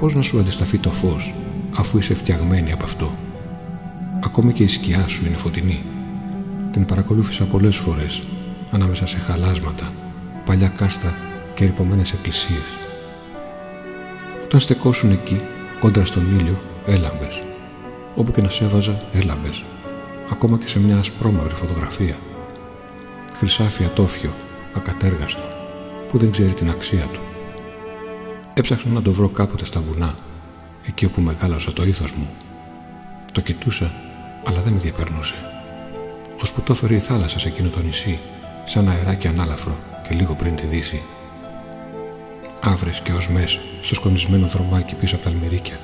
Πώς να σου αντισταθεί το φως αφού είσαι φτιαγμένη από αυτό; Ακόμη και η σκιά σου είναι φωτεινή. Την παρακολούθησα πολλές φορές ανάμεσα σε χαλάσματα, παλιά κάστρα και ρηπωμένες εκκλησίες. Όταν στεκόσουν εκεί, κόντρα στον ήλιο, έλαμπες. Όπου και να σε έβαζα, έλαμπες. Ακόμα και σε μια ασπρόμαυρη φωτογραφία. Χρυσάφι ατόφιο, ακατέργαστο, που δεν ξέρει την αξία του. Έψαχνα να το βρω κάποτε στα βουνά, εκεί όπου μεγάλωσα το ήθος μου. Το κοιτούσα, αλλά δεν με διαπερνούσε. Ώσπου το έφερε η θάλασσα σε εκείνο το νησί, σαν αεράκι ανάλαφρο και λίγο πριν τη δύση. Αύρες και οσμές στο σκονισμένο δρομάκι πίσω από τα αλμυρίκια,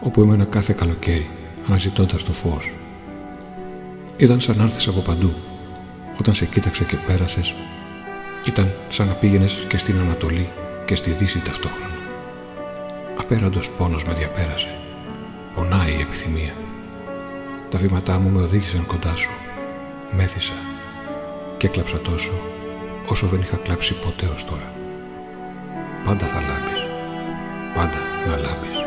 όπου έμενα κάθε καλοκαίρι, αναζητώντας το φως. Ήταν σαν να έρθεις από παντού. Όταν σε κοίταξα και πέρασες, ήταν σαν να πήγαινες και στην Ανατολή και στη Δύση ταυτόχρονα. Απέραντος πόνος με διαπέρασε. Πονάει η επιθυμία. Τα βήματά μου με οδήγησαν κοντά σου. Μέθησα και έκλαψα τόσο όσο δεν είχα κλάψει ποτέ ως τώρα. Πάντα θα λάμπεις. Πάντα να λάμπεις.